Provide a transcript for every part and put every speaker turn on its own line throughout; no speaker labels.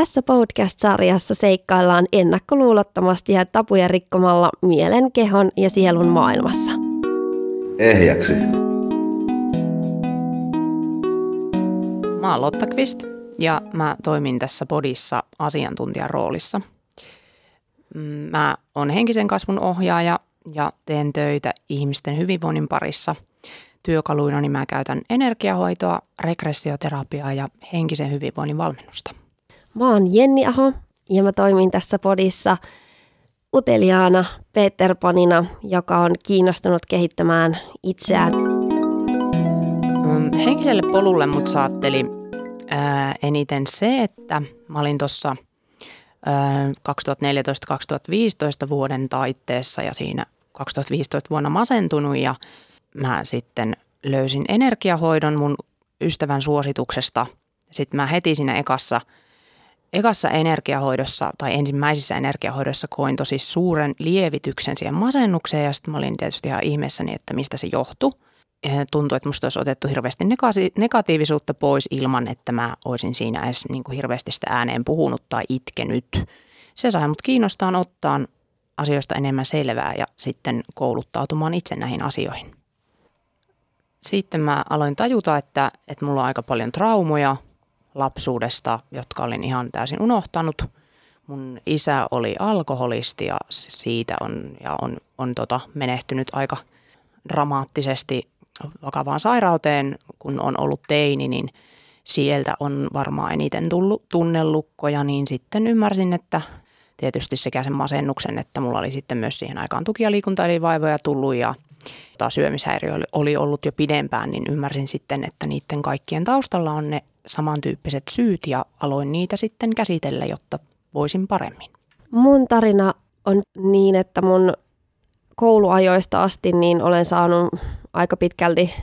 Tässä podcast-sarjassa seikkaillaan ennakkoluulottomasti ja tapuja rikkomalla mielen, kehon ja sielun maailmassa.
Ehjäksi.
Mä oon Lotta Kvist ja mä toimin tässä podissa asiantuntijan roolissa. Mm, mä oon henkisen kasvun ohjaaja ja teen töitä ihmisten hyvinvoinnin parissa. Työkaluina niin mä käytän energiahoitoa, regressioterapiaa ja henkisen hyvinvoinnin valmennusta.
Mä oon Jenni Aho ja mä toimin tässä podissa uteliaana Peterpanina, joka on kiinnostunut kehittämään itseään.
Mm, henkiselle polulle mut saatteli ää, eniten se, että mä olin tuossa 2014-2015 vuoden taitteessa ja siinä 2015 vuonna masentunut ja mä sitten löysin energiahoidon mun ystävän suosituksesta. Sitten mä heti siinä ekassa, ekassa energiahoidossa tai ensimmäisissä energiahoidossa koin tosi suuren lievityksen siihen masennukseen ja sitten mä olin tietysti ihan ihmeessäni, että mistä se johtui. Tuntui, että musta olisi otettu hirveästi negatiivisuutta pois ilman, että mä olisin siinä edes niin kuin hirveästi sitä ääneen puhunut tai itkenyt. Se sai mut kiinnostaan ottaa asioista enemmän selvää ja sitten kouluttautumaan itse näihin asioihin. Sitten mä aloin tajuta, että, että mulla on aika paljon traumoja lapsuudesta, jotka olin ihan täysin unohtanut. Mun isä oli alkoholisti ja siitä on, ja on, on tota, menehtynyt aika dramaattisesti vakavaan sairauteen, kun on ollut teini, niin sieltä on varmaan eniten tullut tunnelukkoja, niin sitten ymmärsin, että tietysti sekä sen masennuksen, että mulla oli sitten myös siihen aikaan tuki- ja liikuntaelivaivoja tullut ja tota, syömishäiriö oli ollut jo pidempään, niin ymmärsin sitten, että niiden kaikkien taustalla on ne samantyyppiset syyt ja aloin niitä sitten käsitellä, jotta voisin paremmin.
Mun tarina on niin, että mun kouluajoista asti niin olen saanut aika pitkälti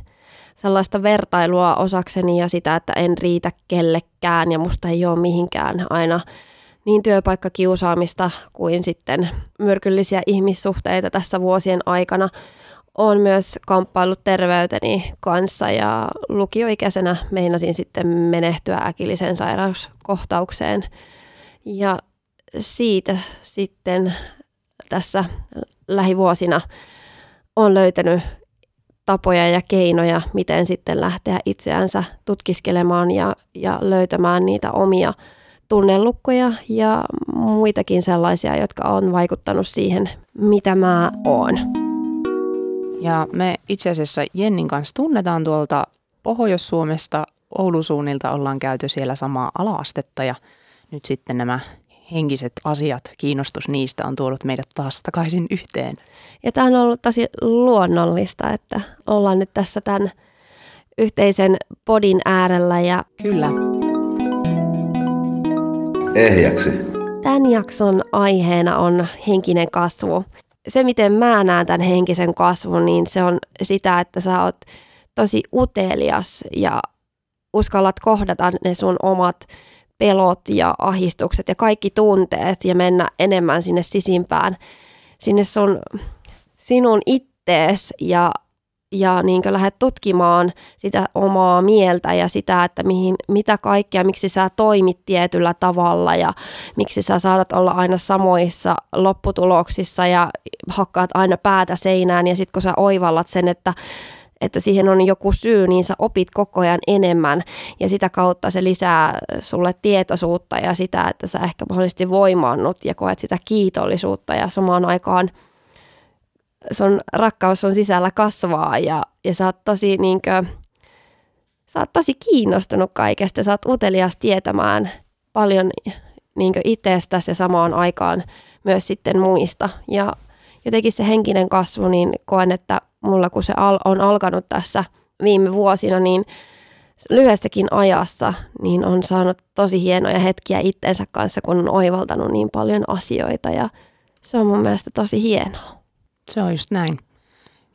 sellaista vertailua osakseni ja sitä, että en riitä kellekään ja musta ei ole mihinkään aina niin työpaikkakiusaamista kuin sitten myrkyllisiä ihmissuhteita tässä vuosien aikana. Olen myös kamppailut terveyteni kanssa ja lukioikäisenä meinasin sitten menehtyä äkilliseen sairauskohtaukseen. Ja siitä sitten tässä lähivuosina on löytänyt tapoja ja keinoja, miten sitten lähteä itseänsä tutkiskelemaan ja, ja löytämään niitä omia tunnelukkoja ja muitakin sellaisia, jotka on vaikuttanut siihen, mitä mä oon.
Ja me itse asiassa Jennin kanssa tunnetaan tuolta Pohjois-Suomesta, Oulusuunnilta ollaan käyty siellä samaa alaastetta ja nyt sitten nämä henkiset asiat, kiinnostus niistä on tuonut meidät taas takaisin yhteen.
Ja tämä on ollut tosi luonnollista, että ollaan nyt tässä tämän yhteisen podin äärellä. Ja
Kyllä.
Ehjäksi.
Tämän jakson aiheena on henkinen kasvu. Se, miten mä näen tämän henkisen kasvun, niin se on sitä, että sä oot tosi utelias ja uskallat kohdata ne sun omat pelot ja ahistukset ja kaikki tunteet ja mennä enemmän sinne sisimpään, sinne sun, sinun ittees ja, ja niin lähdet tutkimaan sitä omaa mieltä ja sitä, että mihin, mitä kaikkea, miksi sä toimit tietyllä tavalla ja miksi sä saatat olla aina samoissa lopputuloksissa ja hakkaat aina päätä seinään. Ja sitten kun sä oivallat sen, että että siihen on joku syy, niin sä opit koko ajan enemmän. Ja sitä kautta se lisää sulle tietoisuutta ja sitä, että sä ehkä mahdollisesti voimaannut ja koet sitä kiitollisuutta. Ja samaan aikaan sun rakkaus on sisällä kasvaa ja, ja sä oot tosi niinkö, sä oot tosi kiinnostunut kaikesta, sä oot utelias tietämään paljon niinkö itsestäsi ja samaan aikaan myös sitten muista. Ja jotenkin se henkinen kasvu, niin koen, että mulla kun se al- on alkanut tässä viime vuosina, niin lyhyessäkin ajassa niin on saanut tosi hienoja hetkiä itsensä kanssa, kun on oivaltanut niin paljon asioita. Ja se on mun mielestä tosi hienoa.
Se on just näin.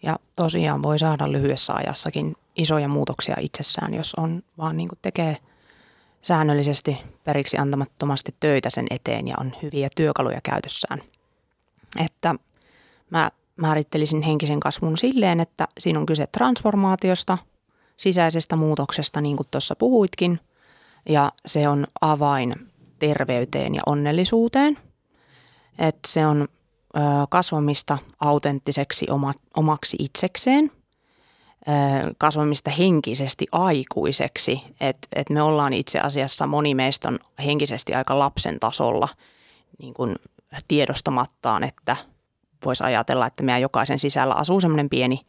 Ja tosiaan voi saada lyhyessä ajassakin isoja muutoksia itsessään, jos on vaan niin tekee säännöllisesti periksi antamattomasti töitä sen eteen ja on hyviä työkaluja käytössään. Että mä määrittelisin henkisen kasvun silleen, että siinä on kyse transformaatiosta, sisäisestä muutoksesta, niin kuin tuossa puhuitkin, ja se on avain terveyteen ja onnellisuuteen. Et se on kasvamista autenttiseksi oma, omaksi itsekseen, kasvamista henkisesti aikuiseksi. Että et me ollaan itse asiassa, moni meistä on henkisesti aika lapsen tasolla niin kuin tiedostamattaan, että voisi ajatella, että meidän jokaisen sisällä asuu semmoinen pieni,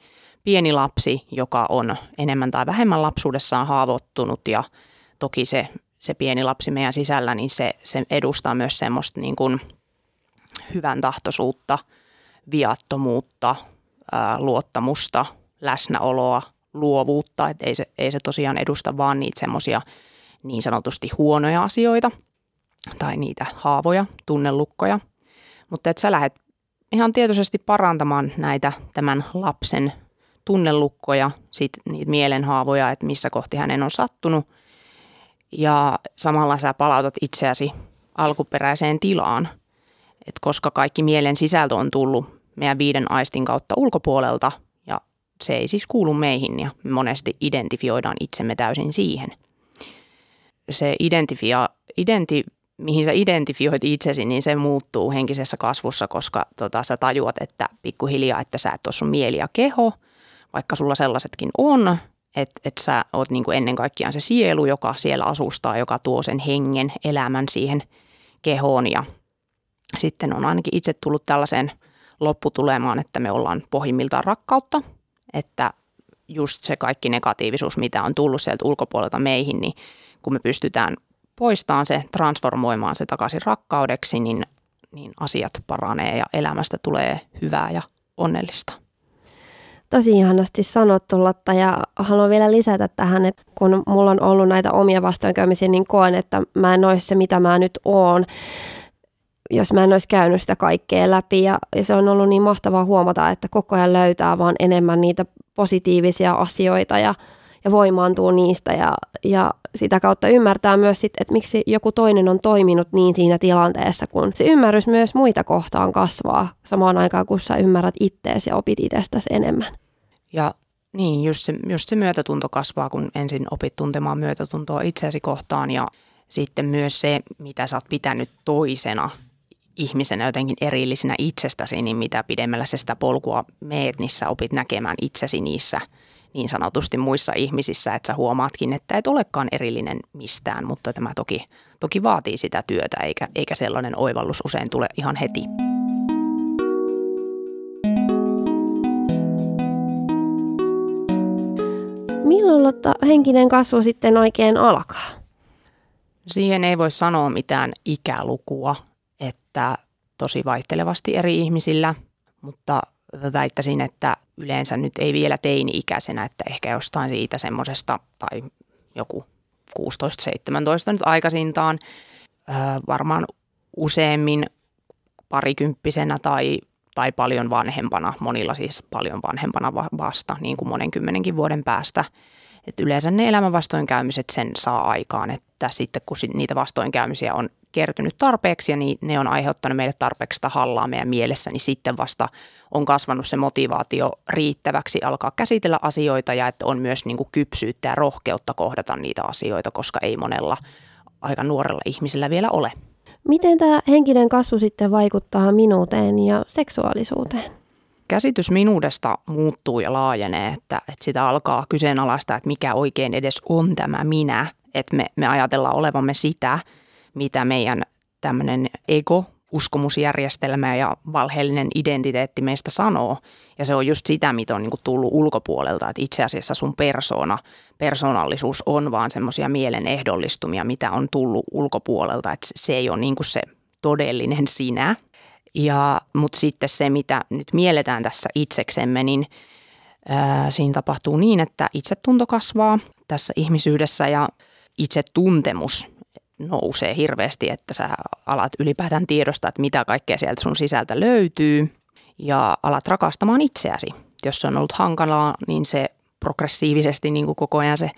pieni lapsi, joka on enemmän tai vähemmän lapsuudessaan haavoittunut ja toki se, se pieni lapsi meidän sisällä, niin se, se edustaa myös semmoista niin kuin hyvän tahtoisuutta, viattomuutta, luottamusta, läsnäoloa, luovuutta, että ei se, ei se tosiaan edusta vaan niitä semmoisia niin sanotusti huonoja asioita tai niitä haavoja, tunnelukkoja, mutta että sä lähdet ihan tietoisesti parantamaan näitä tämän lapsen tunnelukkoja, sit niitä mielenhaavoja, että missä kohti hänen on sattunut. Ja samalla sä palautat itseäsi alkuperäiseen tilaan, että koska kaikki mielen sisältö on tullut meidän viiden aistin kautta ulkopuolelta ja se ei siis kuulu meihin ja me monesti identifioidaan itsemme täysin siihen. Se identifia, identi, mihin sä identifioit itsesi, niin se muuttuu henkisessä kasvussa, koska tota, sä tajuat, että pikkuhiljaa, että sä et ole sun mieli ja keho, vaikka sulla sellaisetkin on, että et sä oot niinku ennen kaikkea se sielu, joka siellä asustaa, joka tuo sen hengen, elämän siihen kehoon ja sitten on ainakin itse tullut tällaiseen lopputulemaan, että me ollaan pohjimmiltaan rakkautta, että just se kaikki negatiivisuus, mitä on tullut sieltä ulkopuolelta meihin, niin kun me pystytään poistamaan se, transformoimaan se takaisin rakkaudeksi, niin, niin asiat paranee ja elämästä tulee hyvää ja onnellista.
Tosi ihanasti sanottu Lotta ja haluan vielä lisätä tähän, että kun mulla on ollut näitä omia vastoinkäymisiä, niin koen, että mä en ole se mitä mä nyt oon jos mä en olisi käynyt sitä kaikkea läpi. Ja, ja se on ollut niin mahtavaa huomata, että koko ajan löytää vaan enemmän niitä positiivisia asioita ja, ja voimaantuu niistä ja, ja sitä kautta ymmärtää myös sit, että miksi joku toinen on toiminut niin siinä tilanteessa, kun se ymmärrys myös muita kohtaan kasvaa samaan aikaan, kun sä ymmärrät itteesi ja opit itsestäsi enemmän.
Ja niin, just se, just se myötätunto kasvaa, kun ensin opit tuntemaan myötätuntoa itseäsi kohtaan ja sitten myös se, mitä sä oot pitänyt toisena ihmisenä jotenkin erillisenä itsestäsi, niin mitä pidemmällä se sitä polkua meet, niin sä opit näkemään itsesi niissä niin sanotusti muissa ihmisissä, että sä huomaatkin, että et olekaan erillinen mistään, mutta tämä toki, toki vaatii sitä työtä, eikä, eikä sellainen oivallus usein tule ihan heti.
Milloin Lotta henkinen kasvu sitten oikein alkaa?
Siihen ei voi sanoa mitään ikälukua, että tosi vaihtelevasti eri ihmisillä, mutta väittäisin, että yleensä nyt ei vielä teini-ikäisenä, että ehkä jostain siitä semmoisesta tai joku 16-17 nyt aikaisintaan, varmaan useammin parikymppisenä tai, tai paljon vanhempana, monilla siis paljon vanhempana vasta, niin kuin monen kymmenenkin vuoden päästä. Et yleensä ne elämän vastoinkäymiset sen saa aikaan, että sitten kun niitä vastoinkäymisiä on kertynyt tarpeeksi ja niin ne on aiheuttanut meille tarpeeksi sitä hallaa meidän mielessä, niin sitten vasta on kasvanut se motivaatio riittäväksi alkaa käsitellä asioita ja että on myös niin kuin kypsyyttä ja rohkeutta kohdata niitä asioita, koska ei monella aika nuorella ihmisellä vielä ole.
Miten tämä henkinen kasvu sitten vaikuttaa minuuteen ja seksuaalisuuteen?
Käsitys minuudesta muuttuu ja laajenee, että, että sitä alkaa kyseenalaistaa, että mikä oikein edes on tämä minä, että me, me ajatellaan olevamme sitä – mitä meidän tämmöinen ego, uskomusjärjestelmä ja valheellinen identiteetti meistä sanoo. Ja se on just sitä, mitä on niin tullut ulkopuolelta, että itse asiassa sun persona, persoonallisuus on vaan semmoisia mielen ehdollistumia, mitä on tullut ulkopuolelta, että se ei ole niin se todellinen sinä. Ja, mutta sitten se, mitä nyt mielletään tässä itseksemme, niin ää, siinä tapahtuu niin, että itsetunto kasvaa tässä ihmisyydessä ja itsetuntemus nousee hirveästi, että sä alat ylipäätään tiedostaa, että mitä kaikkea sieltä sun sisältä löytyy ja alat rakastamaan itseäsi. Jos se on ollut hankalaa, niin se progressiivisesti niin kuin koko ajan se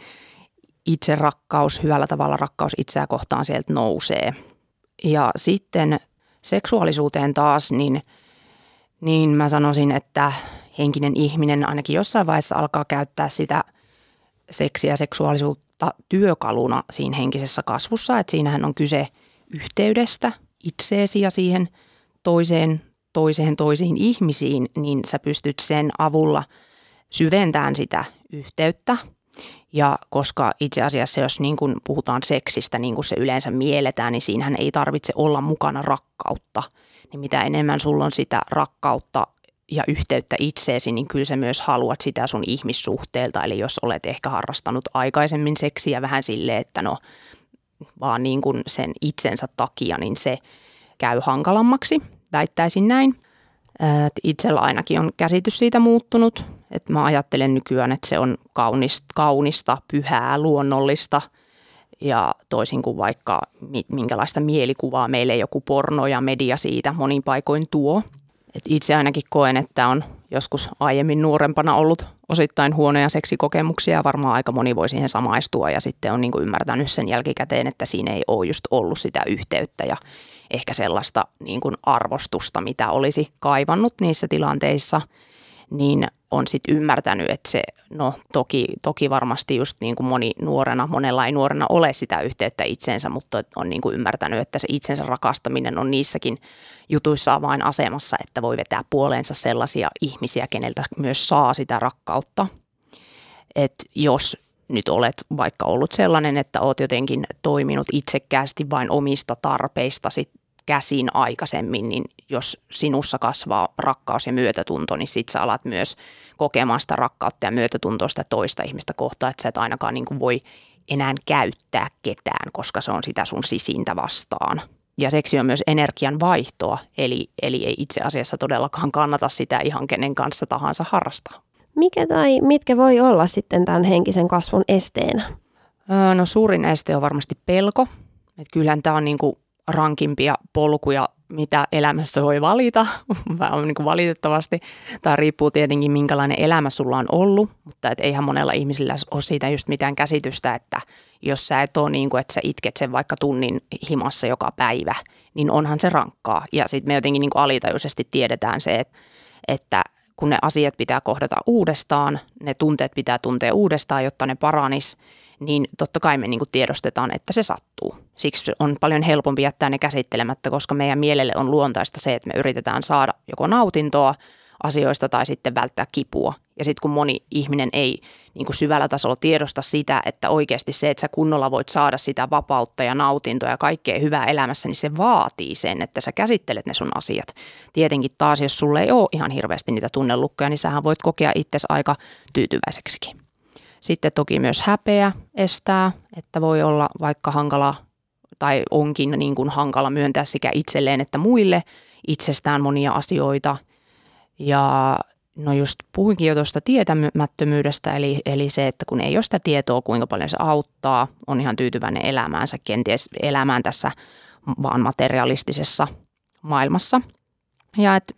itse rakkaus, hyvällä tavalla rakkaus itseä kohtaan sieltä nousee. Ja sitten seksuaalisuuteen taas, niin, niin mä sanoisin, että henkinen ihminen ainakin jossain vaiheessa alkaa käyttää sitä seksiä ja seksuaalisuutta työkaluna siinä henkisessä kasvussa, että siinähän on kyse yhteydestä itseesi ja siihen toiseen, toiseen toisiin ihmisiin, niin sä pystyt sen avulla syventämään sitä yhteyttä. Ja koska itse asiassa, jos niin kuin puhutaan seksistä, niin kuin se yleensä mielletään, niin siinähän ei tarvitse olla mukana rakkautta. Niin mitä enemmän sulla on sitä rakkautta ja yhteyttä itseesi, niin kyllä sä myös haluat sitä sun ihmissuhteelta. Eli jos olet ehkä harrastanut aikaisemmin seksiä vähän silleen, että no vaan niin kuin sen itsensä takia, niin se käy hankalammaksi, väittäisin näin. Itsellä ainakin on käsitys siitä muuttunut, että mä ajattelen nykyään, että se on kaunista, kaunista pyhää, luonnollista ja toisin kuin vaikka minkälaista mielikuvaa meille joku porno ja media siitä monin paikoin tuo – et itse ainakin koen, että on joskus aiemmin nuorempana ollut osittain huonoja seksikokemuksia. Varmaan aika moni voi siihen samaistua ja sitten on niin kuin ymmärtänyt sen jälkikäteen, että siinä ei ole just ollut sitä yhteyttä ja ehkä sellaista niin kuin arvostusta, mitä olisi kaivannut niissä tilanteissa – niin on sitten ymmärtänyt, että se, no toki, toki varmasti just niin kuin moni nuorena, monella ei nuorena ole sitä yhteyttä itseensä, mutta on niin kuin ymmärtänyt, että se itsensä rakastaminen on niissäkin jutuissa avainasemassa, että voi vetää puoleensa sellaisia ihmisiä, keneltä myös saa sitä rakkautta. Että jos nyt olet vaikka ollut sellainen, että olet jotenkin toiminut itsekkäästi vain omista tarpeistasi käsin aikaisemmin, niin jos sinussa kasvaa rakkaus ja myötätunto, niin sit sä alat myös kokemaan sitä rakkautta ja myötätuntoa sitä toista ihmistä kohtaan, että sä et ainakaan niin kuin voi enää käyttää ketään, koska se on sitä sun sisintä vastaan. Ja seksi on myös energian vaihtoa, eli, eli ei itse asiassa todellakaan kannata sitä ihan kenen kanssa tahansa harrastaa.
Mikä tai mitkä voi olla sitten tämän henkisen kasvun esteenä?
No suurin este on varmasti pelko. Et kyllähän tämä on niin kuin rankimpia polkuja, mitä elämässä voi valita, vähän niin kuin valitettavasti. Tämä riippuu tietenkin, minkälainen elämä sulla on ollut, mutta et eihän monella ihmisillä ole siitä just mitään käsitystä, että jos sä et ole niin kuin, että sä itket sen vaikka tunnin himassa joka päivä, niin onhan se rankkaa. Ja sitten me jotenkin niin kuin alitajuisesti tiedetään se, että, että kun ne asiat pitää kohdata uudestaan, ne tunteet pitää tuntea uudestaan, jotta ne paranis, niin totta kai me niin kuin tiedostetaan, että se sattuu. Siksi on paljon helpompi jättää ne käsittelemättä, koska meidän mielelle on luontaista se, että me yritetään saada joko nautintoa asioista tai sitten välttää kipua. Ja sitten kun moni ihminen ei niin kuin syvällä tasolla tiedosta sitä, että oikeasti se, että sä kunnolla voit saada sitä vapautta ja nautintoa ja kaikkea hyvää elämässä, niin se vaatii sen, että sä käsittelet ne sun asiat. Tietenkin taas, jos sulle ei ole ihan hirveästi niitä tunnelukkoja, niin sähän voit kokea itsesi aika tyytyväiseksikin. Sitten toki myös häpeä estää, että voi olla vaikka hankala tai onkin niin kuin hankala myöntää sekä itselleen että muille itsestään monia asioita. Ja no just puhuinkin jo tuosta tietämättömyydestä, eli, eli se, että kun ei ole sitä tietoa, kuinka paljon se auttaa, on ihan tyytyväinen elämäänsä, kenties elämään tässä vaan materialistisessa maailmassa. Ja että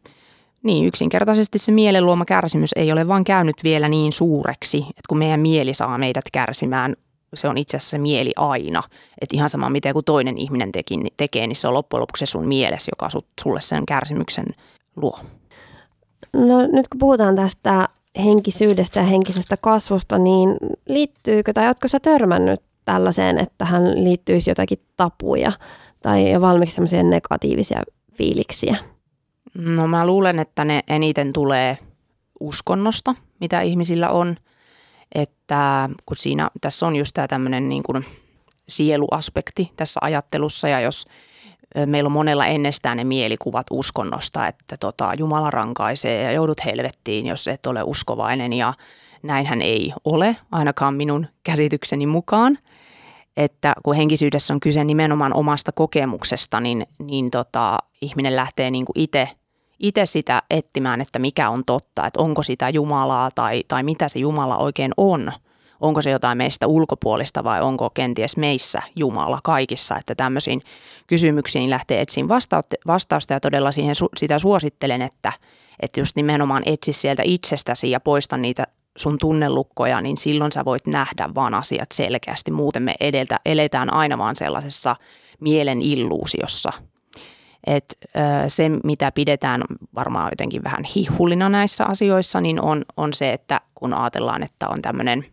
niin, yksinkertaisesti se mielen luoma kärsimys ei ole vaan käynyt vielä niin suureksi, että kun meidän mieli saa meidät kärsimään, se on itse asiassa mieli aina. Että ihan sama miten kuin toinen ihminen teki, tekee, niin se on loppujen lopuksi sun mielessä, joka sulle sen kärsimyksen luo.
No nyt kun puhutaan tästä henkisyydestä ja henkisestä kasvusta, niin liittyykö tai oletko sä törmännyt tällaiseen, että hän liittyisi jotakin tapuja tai valmiiksi sellaisia negatiivisia fiiliksiä?
No mä luulen, että ne eniten tulee uskonnosta, mitä ihmisillä on. Että kun siinä, tässä on just tämä tämmöinen niin kuin sieluaspekti tässä ajattelussa ja jos meillä on monella ennestään ne mielikuvat uskonnosta, että tota, Jumala rankaisee ja joudut helvettiin, jos et ole uskovainen ja näinhän ei ole, ainakaan minun käsitykseni mukaan. Että kun henkisyydessä on kyse nimenomaan omasta kokemuksesta, niin, niin tota, ihminen lähtee niin itse itse sitä etsimään, että mikä on totta, että onko sitä Jumalaa tai, tai mitä se Jumala oikein on. Onko se jotain meistä ulkopuolista vai onko kenties meissä Jumala kaikissa, että tämmöisiin kysymyksiin lähtee etsiin vastausta ja todella siihen sitä suosittelen, että, että just nimenomaan etsi sieltä itsestäsi ja poista niitä sun tunnelukkoja, niin silloin sä voit nähdä vaan asiat selkeästi. Muuten me edeltä, eletään aina vaan sellaisessa mielen illuusiossa – että se, mitä pidetään varmaan jotenkin vähän hihulina näissä asioissa, niin on, on se, että kun ajatellaan, että on tämmöinen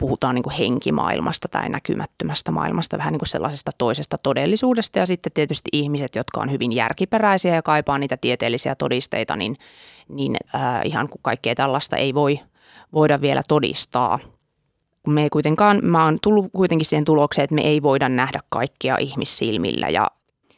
puhutaan niin kuin henkimaailmasta tai näkymättömästä maailmasta, vähän niin kuin sellaisesta toisesta todellisuudesta. Ja sitten tietysti ihmiset, jotka on hyvin järkiperäisiä ja kaipaa niitä tieteellisiä todisteita, niin, niin äh, ihan kuin kaikkea tällaista ei voi voida vielä todistaa. Me ei kuitenkaan, mä oon tullut kuitenkin siihen tulokseen, että me ei voida nähdä kaikkia ihmissilmillä ja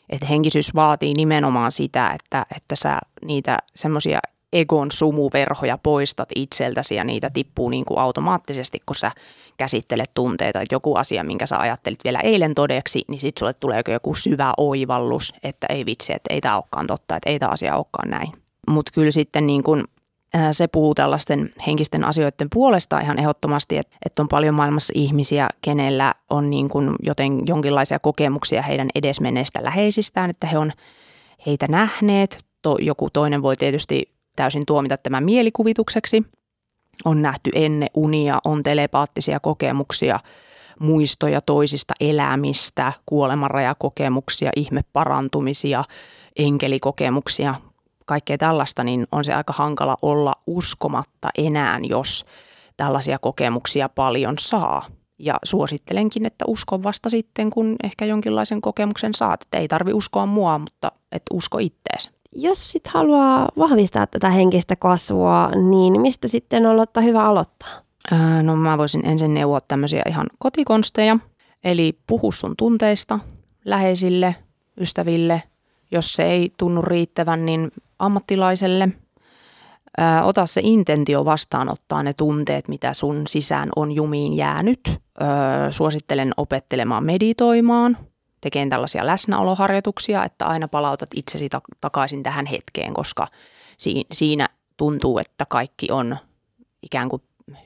että henkisyys vaatii nimenomaan sitä, että, että sä niitä semmoisia egon sumuverhoja poistat itseltäsi ja niitä tippuu niin kuin automaattisesti, kun sä käsittelet tunteita. Että joku asia, minkä sä ajattelit vielä eilen todeksi, niin sitten sulle tulee joku syvä oivallus, että ei vitsi, että ei tämä olekaan totta, että ei tämä asia olekaan näin. Mutta kyllä sitten niin kuin se puhuu tällaisten henkisten asioiden puolesta ihan ehdottomasti, että, että on paljon maailmassa ihmisiä, kenellä on niin kuin joten jonkinlaisia kokemuksia heidän edesmenneistä läheisistään, että he on heitä nähneet. To, joku toinen voi tietysti täysin tuomita tämän mielikuvitukseksi. On nähty ennen unia, on telepaattisia kokemuksia, muistoja toisista elämistä, kuolemanrajakokemuksia, ihmeparantumisia, enkelikokemuksia, kaikkea tällaista, niin on se aika hankala olla uskomatta enää, jos tällaisia kokemuksia paljon saa. Ja suosittelenkin, että usko vasta sitten, kun ehkä jonkinlaisen kokemuksen saat. Että ei tarvi uskoa mua, mutta et usko ittees.
Jos sit haluaa vahvistaa tätä henkistä kasvua, niin mistä sitten on ottaa hyvä aloittaa?
Öö, no mä voisin ensin neuvoa tämmöisiä ihan kotikonsteja. Eli puhu sun tunteista läheisille, ystäville. Jos se ei tunnu riittävän, niin ammattilaiselle. Ö, ota se intentio vastaanottaa ne tunteet, mitä sun sisään on jumiin jäänyt. Ö, suosittelen opettelemaan meditoimaan, tekemään tällaisia läsnäoloharjoituksia, että aina palautat itsesi takaisin tähän hetkeen, koska siinä tuntuu, että kaikki on ikään kuin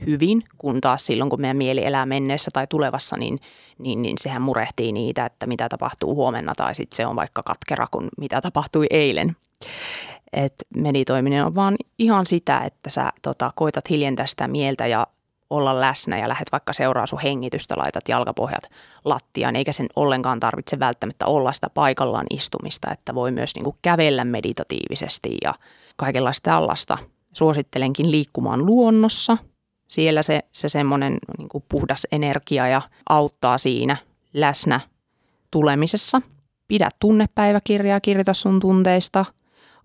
hyvin, kun taas silloin, kun meidän mieli elää menneessä tai tulevassa, niin, niin, niin sehän murehtii niitä, että mitä tapahtuu huomenna tai sitten se on vaikka katkera kuin mitä tapahtui eilen. Et meditoiminen on vaan ihan sitä, että sä tota, koitat hiljentää sitä mieltä ja olla läsnä ja lähdet vaikka seuraa sun hengitystä, laitat jalkapohjat lattiaan, eikä sen ollenkaan tarvitse välttämättä olla sitä paikallaan istumista, että voi myös niin kuin kävellä meditatiivisesti ja kaikenlaista tällaista. Suosittelenkin liikkumaan luonnossa. Siellä se, se semmoinen niin puhdas energia ja auttaa siinä läsnä tulemisessa. Pidä tunnepäiväkirjaa, kirjoita sun tunteista –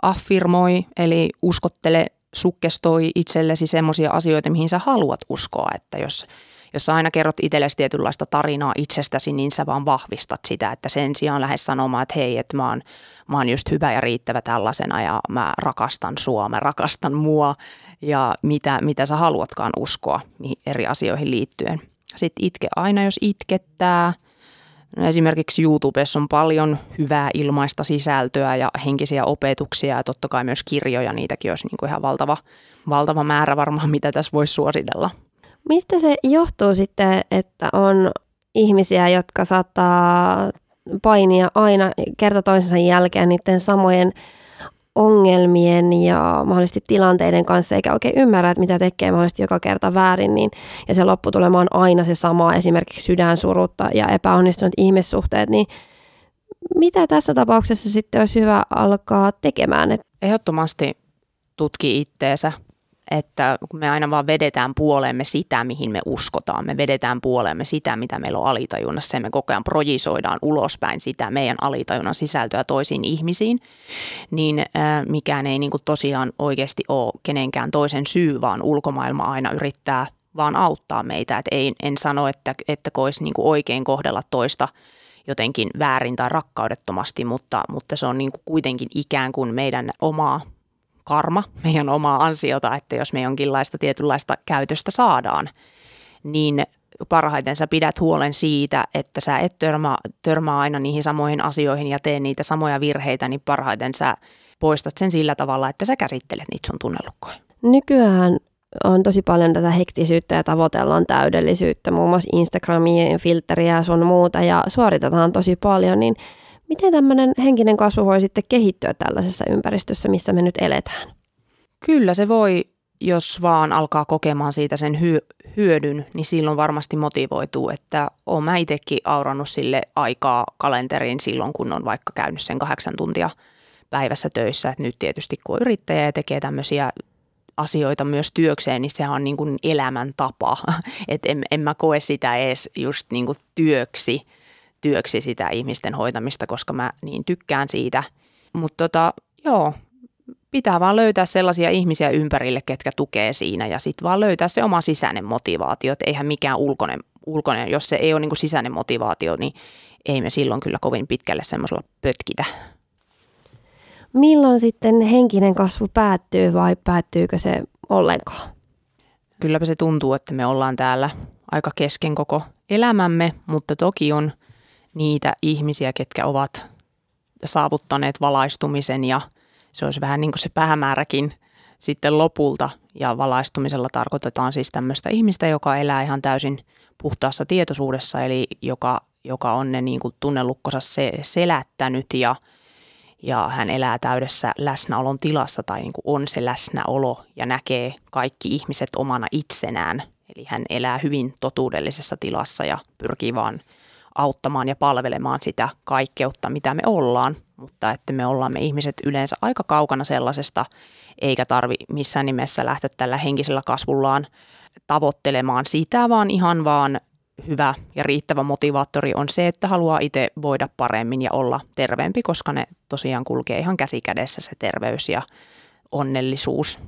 affirmoi, eli uskottele, sukkestoi itsellesi semmoisia asioita, mihin sä haluat uskoa, että jos jos sä aina kerrot itsellesi tietynlaista tarinaa itsestäsi, niin sä vaan vahvistat sitä, että sen sijaan lähes sanomaan, että hei, että mä oon, mä oon just hyvä ja riittävä tällaisena ja mä rakastan sua, mä rakastan mua ja mitä, mitä sä haluatkaan uskoa eri asioihin liittyen. Sitten itke aina, jos itkettää – No esimerkiksi YouTubessa on paljon hyvää ilmaista sisältöä ja henkisiä opetuksia ja totta kai myös kirjoja, niitäkin olisi niin kuin ihan valtava, valtava määrä varmaan, mitä tässä voisi suositella.
Mistä se johtuu sitten, että on ihmisiä, jotka saattaa painia aina kerta toisensa jälkeen niiden samojen ongelmien ja mahdollisesti tilanteiden kanssa, eikä oikein ymmärrä, että mitä tekee mahdollisesti joka kerta väärin, niin, ja se lopputulema on aina se sama, esimerkiksi sydänsurutta ja epäonnistunut ihmissuhteet, niin mitä tässä tapauksessa sitten olisi hyvä alkaa tekemään?
Ehdottomasti tutki itteensä, että kun me aina vaan vedetään puoleemme sitä, mihin me uskotaan, me vedetään puoleemme sitä, mitä meillä on alitajunnassa ja me koko ajan projisoidaan ulospäin sitä meidän alitajunnan sisältöä toisiin ihmisiin, niin äh, mikään ei niin kuin tosiaan oikeasti ole kenenkään toisen syy, vaan ulkomaailma aina yrittää vaan auttaa meitä. Et ei, en sano, että, että olisi niin kuin oikein kohdella toista jotenkin väärin tai rakkaudettomasti, mutta, mutta se on niin kuin kuitenkin ikään kuin meidän omaa karma, meidän omaa ansiota, että jos me jonkinlaista tietynlaista käytöstä saadaan, niin parhaiten sä pidät huolen siitä, että sä et törmää, törmää aina niihin samoihin asioihin ja tee niitä samoja virheitä, niin parhaiten sä poistat sen sillä tavalla, että sä käsittelet niitä sun tunnelukkoja.
Nykyään on tosi paljon tätä hektisyyttä ja tavoitellaan täydellisyyttä, muun muassa Instagramia, filteriä ja sun muuta ja suoritetaan tosi paljon, niin Miten tämmöinen henkinen kasvu voi sitten kehittyä tällaisessa ympäristössä, missä me nyt eletään?
Kyllä se voi, jos vaan alkaa kokemaan siitä sen hy- hyödyn, niin silloin varmasti motivoituu, että olen mä itsekin aurannut sille aikaa kalenteriin silloin, kun on vaikka käynyt sen kahdeksan tuntia päivässä töissä. Että nyt tietysti kun on yrittäjä ja tekee tämmöisiä asioita myös työkseen, niin sehän on niin kuin elämäntapa. Että en, en mä koe sitä edes just niin kuin työksi, työksi sitä ihmisten hoitamista, koska mä niin tykkään siitä. Mutta tota, joo, pitää vaan löytää sellaisia ihmisiä ympärille, ketkä tukee siinä ja sitten vaan löytää se oma sisäinen motivaatio, että eihän mikään ulkoinen, ulkoinen jos se ei ole niin kuin sisäinen motivaatio, niin ei me silloin kyllä kovin pitkälle semmoisella pötkitä.
Milloin sitten henkinen kasvu päättyy vai päättyykö se ollenkaan?
Kylläpä se tuntuu, että me ollaan täällä aika kesken koko elämämme, mutta toki on niitä ihmisiä, ketkä ovat saavuttaneet valaistumisen ja se olisi vähän niin kuin se päämääräkin sitten lopulta. Ja valaistumisella tarkoitetaan siis tämmöistä ihmistä, joka elää ihan täysin puhtaassa tietoisuudessa, eli joka, joka on ne niin kuin tunnelukkonsa se, selättänyt ja – ja hän elää täydessä läsnäolon tilassa tai niin kuin on se läsnäolo ja näkee kaikki ihmiset omana itsenään. Eli hän elää hyvin totuudellisessa tilassa ja pyrkii vaan auttamaan ja palvelemaan sitä kaikkeutta, mitä me ollaan, mutta että me ollaan me ihmiset yleensä aika kaukana sellaisesta, eikä tarvi missään nimessä lähteä tällä henkisellä kasvullaan tavoittelemaan sitä, vaan ihan vaan hyvä ja riittävä motivaattori on se, että haluaa itse voida paremmin ja olla terveempi, koska ne tosiaan kulkee ihan käsi kädessä se terveys ja onnellisuus.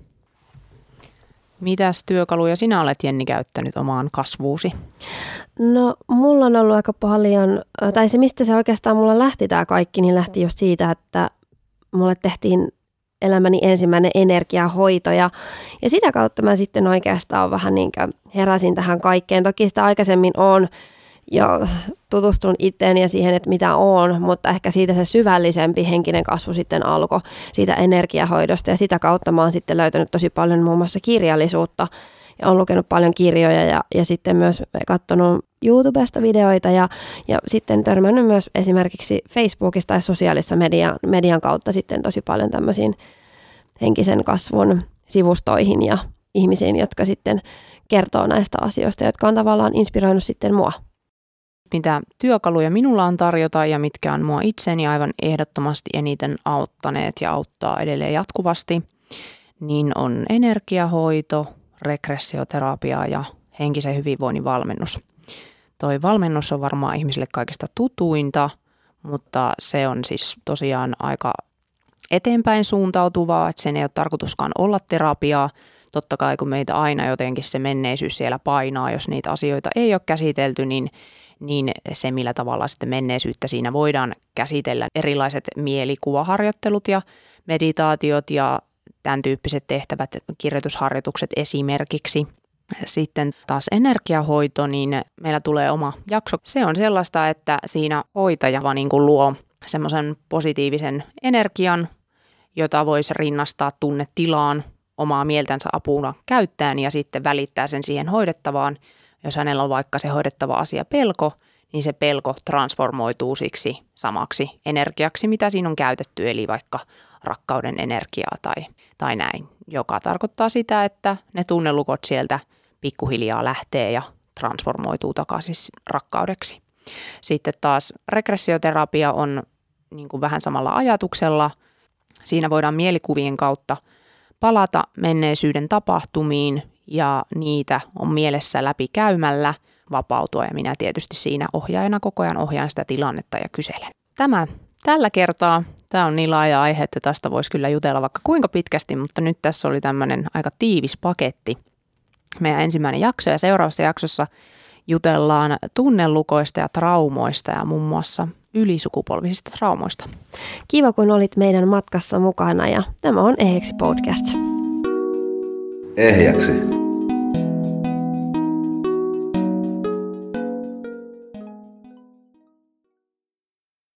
Mitäs työkaluja sinä olet Jenni käyttänyt omaan kasvuusi?
No mulla on ollut aika paljon, tai se mistä se oikeastaan mulla lähti tämä kaikki, niin lähti just siitä, että mulle tehtiin elämäni ensimmäinen energiahoito ja, ja sitä kautta mä sitten oikeastaan vähän niin heräsin tähän kaikkeen. Toki sitä aikaisemmin on jo tutustun itteen ja siihen, että mitä on, mutta ehkä siitä se syvällisempi henkinen kasvu sitten alkoi siitä energiahoidosta ja sitä kautta mä oon sitten löytänyt tosi paljon muun muassa kirjallisuutta ja on lukenut paljon kirjoja ja, ja sitten myös katsonut YouTubesta videoita ja, ja sitten törmännyt myös esimerkiksi Facebookista tai sosiaalisessa media, median kautta sitten tosi paljon tämmöisiin henkisen kasvun sivustoihin ja ihmisiin, jotka sitten kertoo näistä asioista, jotka on tavallaan inspiroinut sitten mua.
Mitä työkaluja minulla on tarjota ja mitkä on mua itseni aivan ehdottomasti eniten auttaneet ja auttaa edelleen jatkuvasti, niin on energiahoito, regressioterapia ja henkisen hyvinvoinnin valmennus. Toi valmennus on varmaan ihmisille kaikista tutuinta, mutta se on siis tosiaan aika eteenpäin suuntautuvaa, että sen ei ole tarkoituskaan olla terapiaa. Totta kai kun meitä aina jotenkin se menneisyys siellä painaa, jos niitä asioita ei ole käsitelty, niin, niin se millä tavalla sitten menneisyyttä siinä voidaan käsitellä. Erilaiset mielikuvaharjoittelut ja meditaatiot ja tämän tyyppiset tehtävät, kirjoitusharjoitukset esimerkiksi. Sitten taas energiahoito, niin meillä tulee oma jakso. Se on sellaista, että siinä hoitaja vaan niin kuin luo semmoisen positiivisen energian, jota voisi rinnastaa tunnetilaan omaa mieltänsä apuna käyttäen ja sitten välittää sen siihen hoidettavaan. Jos hänellä on vaikka se hoidettava asia pelko, niin se pelko transformoituu siksi samaksi energiaksi, mitä siinä on käytetty, eli vaikka rakkauden energiaa tai, tai näin, joka tarkoittaa sitä, että ne tunnelukot sieltä pikkuhiljaa lähtee ja transformoituu takaisin rakkaudeksi. Sitten taas regressioterapia on niin kuin vähän samalla ajatuksella. Siinä voidaan mielikuvien kautta palata menneisyyden tapahtumiin ja niitä on mielessä läpi käymällä vapautua ja minä tietysti siinä ohjaajana koko ajan ohjaan sitä tilannetta ja kyselen. Tämä tällä kertaa, tämä on niin laaja aihe, että tästä voisi kyllä jutella vaikka kuinka pitkästi, mutta nyt tässä oli tämmöinen aika tiivis paketti. Meidän ensimmäinen jakso ja seuraavassa jaksossa jutellaan tunnelukoista ja traumoista ja muun muassa ylisukupolvisista traumoista.
Kiva, kun olit meidän matkassa mukana ja tämä on Ehjäksi podcast.
Ehjäksi.